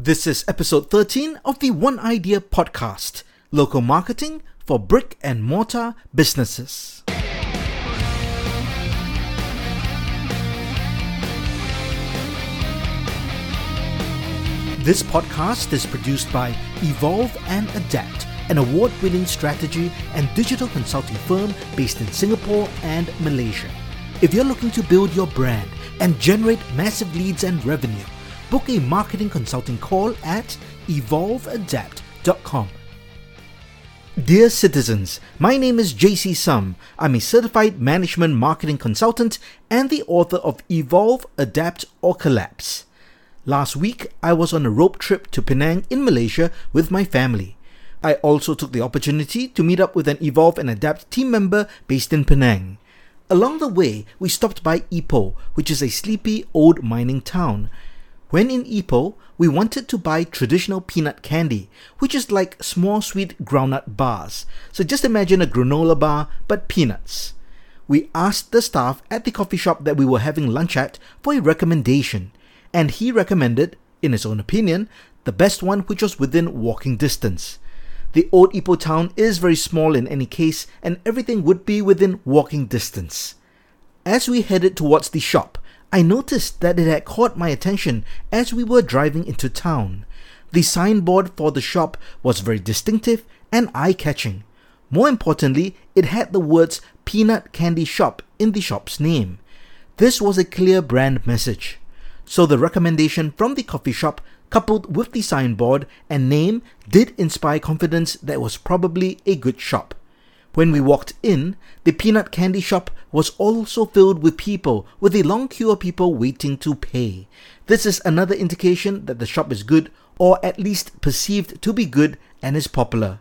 This is episode 13 of the One Eye Deer podcast Local Marketing for Brick and Mortar Businesses. This podcast is produced by Evolve and Adapt, an award winning strategy and digital consulting firm based in Singapore and Malaysia. If you're looking to build your brand and generate massive leads and revenue, book a marketing consulting call at evolveadapt.com. Dear citizens, my name is JC Sum. I'm a certified management marketing consultant and the author of Evolve, Adapt, or Collapse. Last week, I was on a rope trip to Penang in Malaysia with my family. I also took the opportunity to meet up with an Evolve and Adapt team member based in Penang. Along the way, we stopped by Ipoh, which is a sleepy old mining town. When in Ipoh, we wanted to buy traditional peanut candy, which is like small sweet groundnut bars. So just imagine a granola bar, but peanuts. We asked the staff at the coffee shop that we were having lunch at for a recommendation and he recommended, in his own opinion, the best one which was within walking distance. The old Ipoh town is very small in any case, and everything would be within walking distance. As we headed towards the shop, I noticed that it had caught my attention as we were driving into town. The signboard for the shop was very distinctive and eye catching. More importantly, it had the words Peanut Candy Shop in the shop's name. This was a clear brand message. So the recommendation from the coffee shop, coupled with the signboard and name, did inspire confidence that it was probably a good shop. When we walked in, the peanut candy shop was also filled with people, with a long queue of people waiting to pay. This is another indication that the shop is good, or at least perceived to be good, and is popular.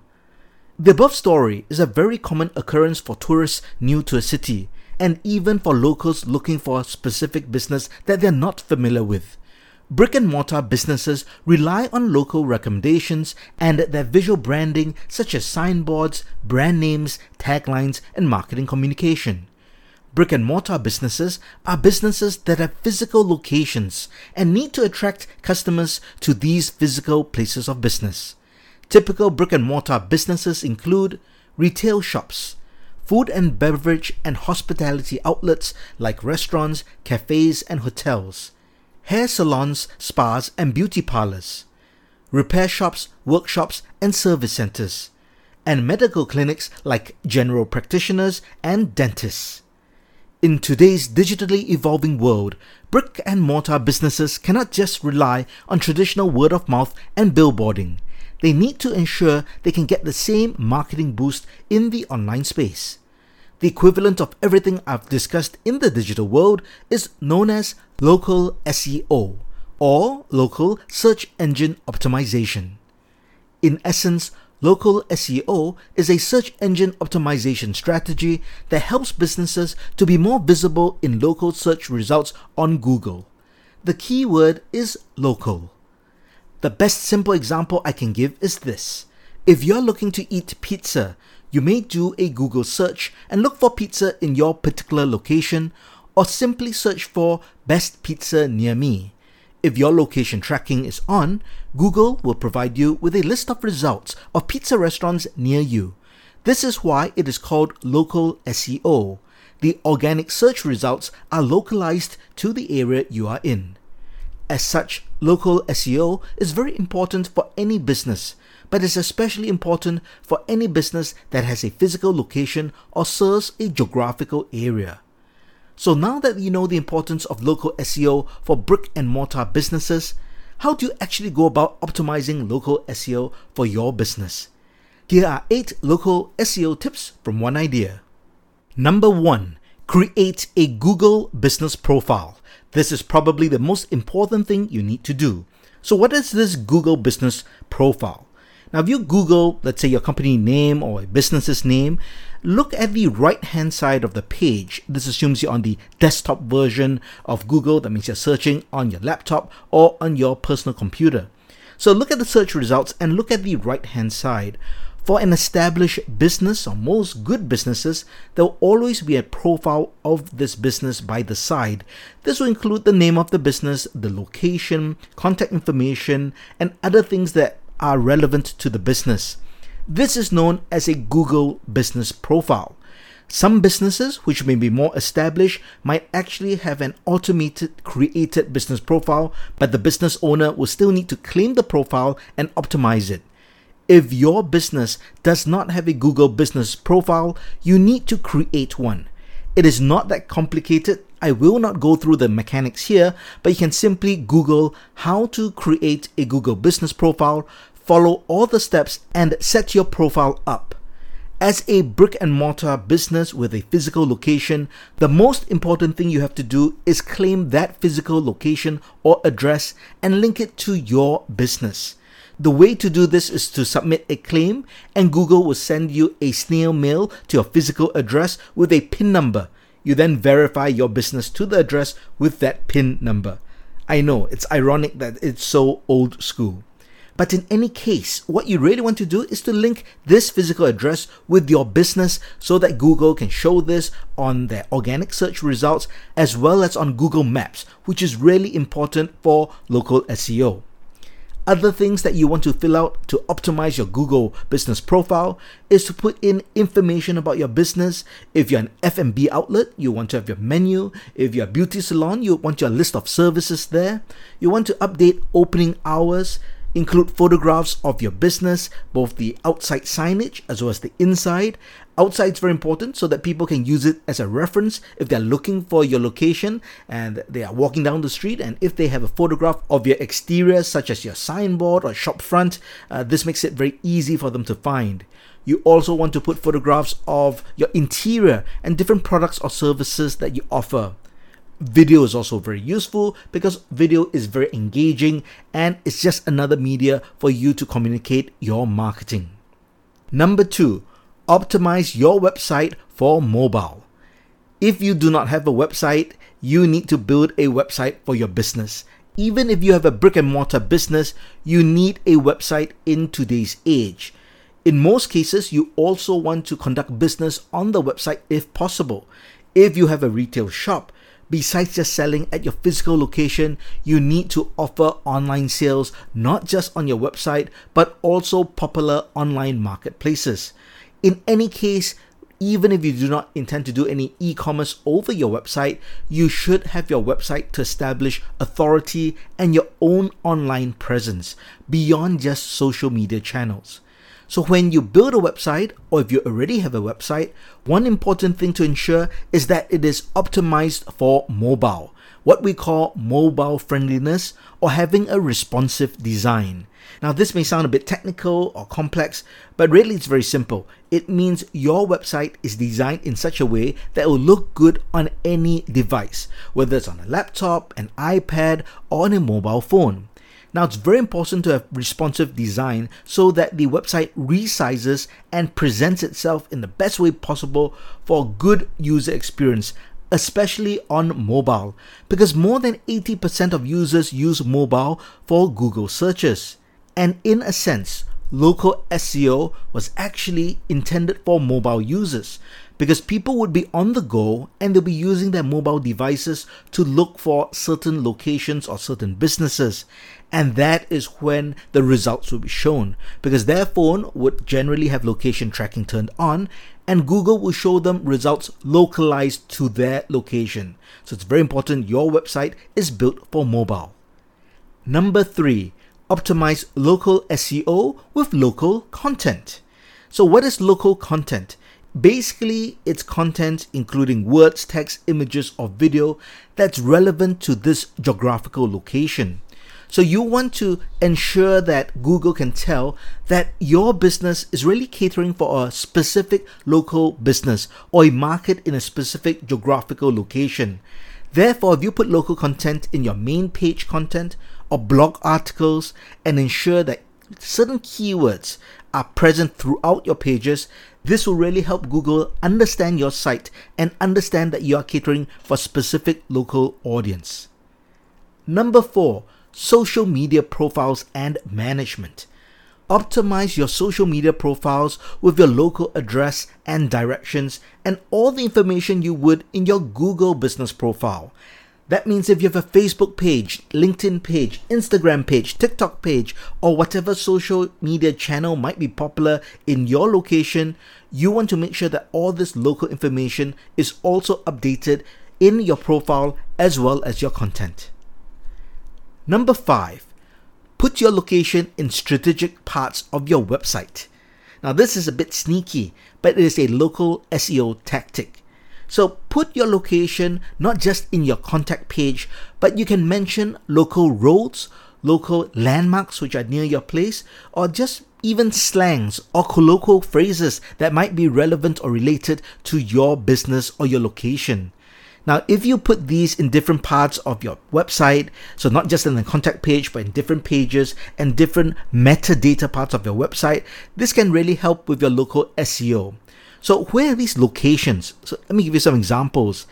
The above story is a very common occurrence for tourists new to a city and even for locals looking for a specific business that they're not familiar with. Brick and mortar businesses rely on local recommendations and their visual branding, such as signboards, brand names, taglines, and marketing communication. Brick and mortar businesses are businesses that have physical locations and need to attract customers to these physical places of business. Typical brick and mortar businesses include retail shops, food and beverage and hospitality outlets like restaurants, cafes, and hotels, hair salons, spas, and beauty parlors, repair shops, workshops, and service centers, and medical clinics like general practitioners and dentists. In today's digitally evolving world, brick and mortar businesses cannot just rely on traditional word of mouth and billboarding they need to ensure they can get the same marketing boost in the online space. The equivalent of everything I've discussed in the digital world is known as local SEO or local search engine optimization. In essence, local SEO is a search engine optimization strategy that helps businesses to be more visible in local search results on Google. The keyword is local. The best simple example I can give is this. If you're looking to eat pizza, you may do a Google search and look for pizza in your particular location or simply search for best pizza near me. If your location tracking is on, Google will provide you with a list of results of pizza restaurants near you. This is why it is called local SEO. The organic search results are localized to the area you are in. As such, local SEO is very important for any business, but is especially important for any business that has a physical location or serves a geographical area. So now that you know the importance of local SEO for brick and mortar businesses, how do you actually go about optimizing local SEO for your business? Here are 8 local SEO tips from One Eye Deer. Number 1. Create a Google business profile. This is probably the most important thing you need to do. So, what is this Google business profile? Now, if you Google, let's say, your company name or a business's name, look at the right hand side of the page. This assumes you're on the desktop version of Google. That means you're searching on your laptop or on your personal computer. So, look at the search results and look at the right hand side. For an established business or most good businesses, there will always be a profile of this business by the side. This will include the name of the business, the location, contact information, and other things that are relevant to the business. This is known as a Google Business Profile. Some businesses, which may be more established, might actually have an automated created business profile, but the business owner will still need to claim the profile and optimize it. If your business does not have a Google business profile, you need to create one. It is not that complicated. I will not go through the mechanics here, but you can simply Google how to create a Google business profile, follow all the steps, and set your profile up. As a brick and mortar business with a physical location, the most important thing you have to do is claim that physical location or address and link it to your business. The way to do this is to submit a claim, and Google will send you a snail mail to your physical address with a PIN number. You then verify your business to the address with that PIN number. I know it's ironic that it's so old school. But in any case, what you really want to do is to link this physical address with your business so that Google can show this on their organic search results as well as on Google Maps, which is really important for local SEO. Other things that you want to fill out to optimize your Google business profile is to put in information about your business. If you're an F&B outlet, you want to have your menu. If you're a beauty salon, you want your list of services there. You want to update opening hours, Include photographs of your business, both the outside signage as well as the inside. Outside is very important so that people can use it as a reference if they're looking for your location and they are walking down the street. And if they have a photograph of your exterior, such as your signboard or shop front, uh, this makes it very easy for them to find. You also want to put photographs of your interior and different products or services that you offer. Video is also very useful because video is very engaging and it's just another media for you to communicate your marketing. Number two, optimize your website for mobile. If you do not have a website, you need to build a website for your business. Even if you have a brick and mortar business, you need a website in today's age. In most cases, you also want to conduct business on the website if possible. If you have a retail shop, Besides just selling at your physical location, you need to offer online sales not just on your website but also popular online marketplaces. In any case, even if you do not intend to do any e commerce over your website, you should have your website to establish authority and your own online presence beyond just social media channels. So when you build a website, or if you already have a website, one important thing to ensure is that it is optimized for mobile, what we call mobile friendliness or having a responsive design. Now, this may sound a bit technical or complex, but really it's very simple. It means your website is designed in such a way that it will look good on any device, whether it's on a laptop, an iPad, or on a mobile phone. Now, it's very important to have responsive design so that the website resizes and presents itself in the best way possible for good user experience, especially on mobile, because more than 80% of users use mobile for Google searches. And in a sense, local SEO was actually intended for mobile users because people would be on the go and they'll be using their mobile devices to look for certain locations or certain businesses. And that is when the results will be shown because their phone would generally have location tracking turned on and Google will show them results localized to their location. So it's very important your website is built for mobile. Number three, optimize local SEO with local content. So, what is local content? Basically, it's content including words, text, images, or video that's relevant to this geographical location. So you want to ensure that Google can tell that your business is really catering for a specific local business or a market in a specific geographical location. Therefore, if you put local content in your main page content or blog articles and ensure that certain keywords are present throughout your pages, this will really help Google understand your site and understand that you are catering for a specific local audience. Number four, social media profiles and management. optimize your social media profiles with your local address and directions and all the information you would in your Google business profile. That means if you have a Facebook page, LinkedIn page, Instagram page, TikTok page, or whatever social media channel might be popular in your location, you want to make sure that all this local information is also updated in your profile as well as your content. Number five, put your location in strategic parts of your website. Now, this is a bit sneaky, but it is a local SEO tactic. So put your location not just in your contact page, but you can mention local roads, local landmarks which are near your place, or just even slangs or colloquial phrases that might be relevant or related to your business or your location. Now, if you put these in different parts of your website, so not just in the contact page, but in different pages and different metadata parts of your website, this can really help with your local SEO. So where are these locations? So let me give you some examples.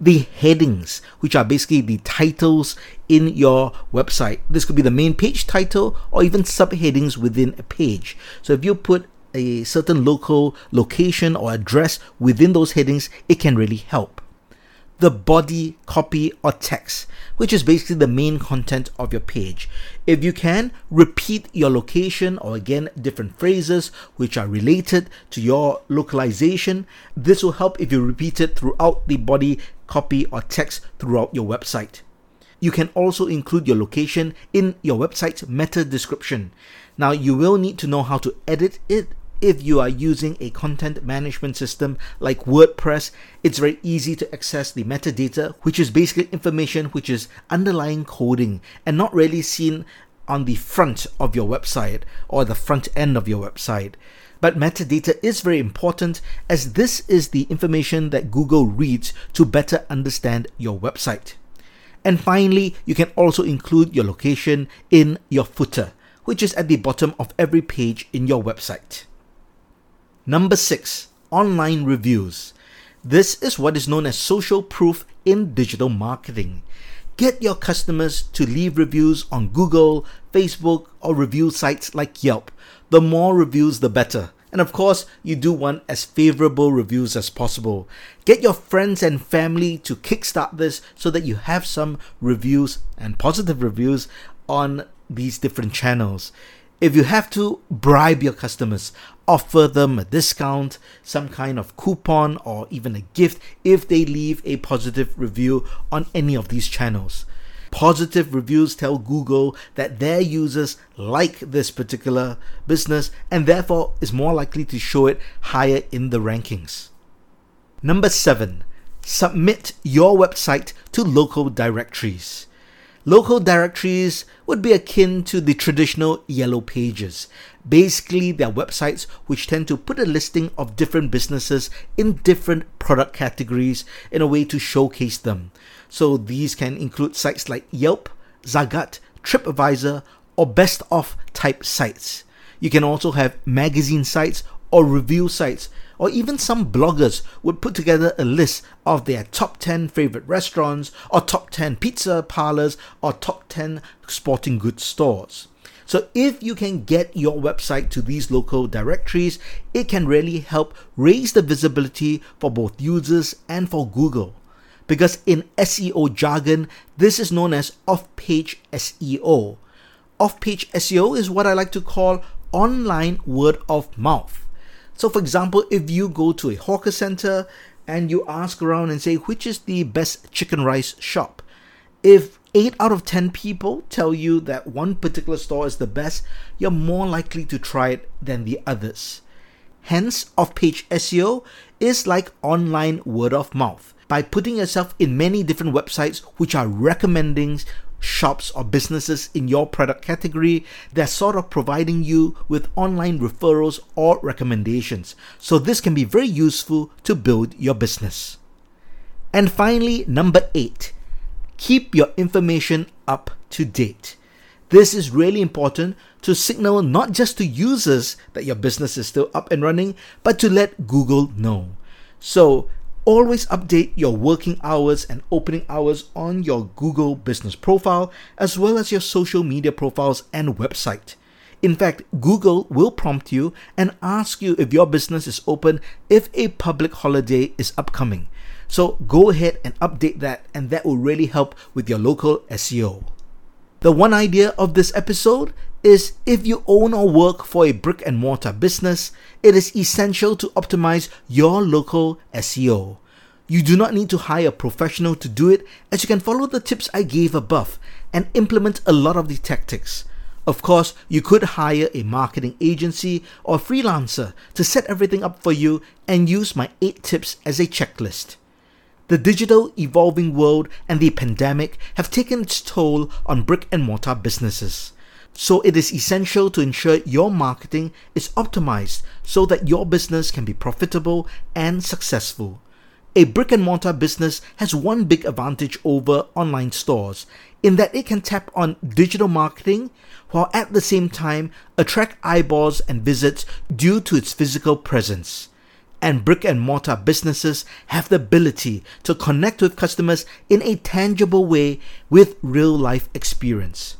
The headings, which are basically the titles in your website. This could be the main page title or even subheadings within a page. So if you put a certain local location or address within those headings, it can really help the body, copy, or text, which is basically the main content of your page. If you can, repeat your location or again different phrases which are related to your localization. This will help if you repeat it throughout the body, copy, or text throughout your website. You can also include your location in your website's meta description. Now, you will need to know how to edit it if you are using a content management system like WordPress, it's very easy to access the metadata, which is basically information which is underlying coding and not really seen on the front of your website or the front end of your website. But metadata is very important as this is the information that Google reads to better understand your website. And finally, you can also include your location in your footer, which is at the bottom of every page in your website. Number six, online reviews. This is what is known as social proof in digital marketing. Get your customers to leave reviews on Google, Facebook, or review sites like Yelp. The more reviews, the better. And of course, you do want as favorable reviews as possible. Get your friends and family to kickstart this so that you have some reviews and positive reviews on these different channels. If you have to bribe your customers, offer them a discount, some kind of coupon, or even a gift if they leave a positive review on any of these channels. Positive reviews tell Google that their users like this particular business and therefore is more likely to show it higher in the rankings. Number seven, submit your website to local directories. Local directories would be akin to the traditional yellow pages. Basically, they're websites which tend to put a listing of different businesses in different product categories in a way to showcase them. So these can include sites like Yelp, Zagat, TripAdvisor, or best of type sites. You can also have magazine sites or review sites or even some bloggers would put together a list of their top 10 favorite restaurants, or top 10 pizza parlors, or top 10 sporting goods stores. So, if you can get your website to these local directories, it can really help raise the visibility for both users and for Google. Because in SEO jargon, this is known as off page SEO. Off page SEO is what I like to call online word of mouth. So, for example, if you go to a hawker center and you ask around and say, which is the best chicken rice shop? If 8 out of 10 people tell you that one particular store is the best, you're more likely to try it than the others. Hence, off page SEO is like online word of mouth. By putting yourself in many different websites which are recommending shops or businesses in your product category, they're sort of providing you with online referrals or recommendations. So this can be very useful to build your business. And finally, number eight, keep your information up to date. This is really important to signal not just to users that your business is still up and running, but to let Google know. So Always update your working hours and opening hours on your Google business profile as well as your social media profiles and website. In fact, Google will prompt you and ask you if your business is open if a public holiday is upcoming. So go ahead and update that, and that will really help with your local SEO. The one idea of this episode is if you own or work for a brick and mortar business, it is essential to optimize your local SEO. You do not need to hire a professional to do it, as you can follow the tips I gave above and implement a lot of the tactics. Of course, you could hire a marketing agency or freelancer to set everything up for you and use my 8 tips as a checklist. The digital evolving world and the pandemic have taken its toll on brick and mortar businesses. So it is essential to ensure your marketing is optimized so that your business can be profitable and successful. A brick and mortar business has one big advantage over online stores in that it can tap on digital marketing while at the same time attract eyeballs and visits due to its physical presence. And brick and mortar businesses have the ability to connect with customers in a tangible way with real life experience.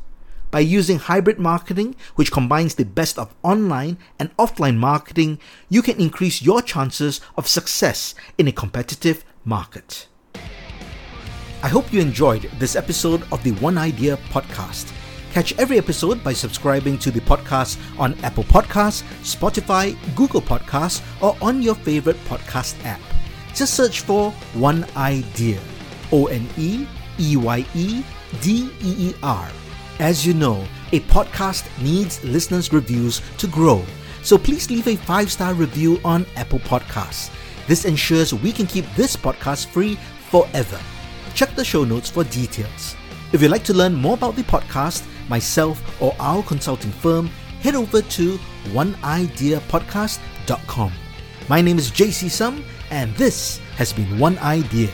By using hybrid marketing, which combines the best of online and offline marketing, you can increase your chances of success in a competitive market. I hope you enjoyed this episode of the One Eye Deer podcast. Catch every episode by subscribing to the podcast on Apple Podcasts, Spotify, Google Podcasts, or on your favorite podcast app. Just search for One Eye Deer. O N E E Y E D E E R. As you know, a podcast needs listeners' reviews to grow. So please leave a five star review on Apple Podcasts. This ensures we can keep this podcast free forever. Check the show notes for details. If you'd like to learn more about the podcast, myself, or our consulting firm, head over to oneideapodcast.com. My name is JC Sum, and this has been One Eye Deer.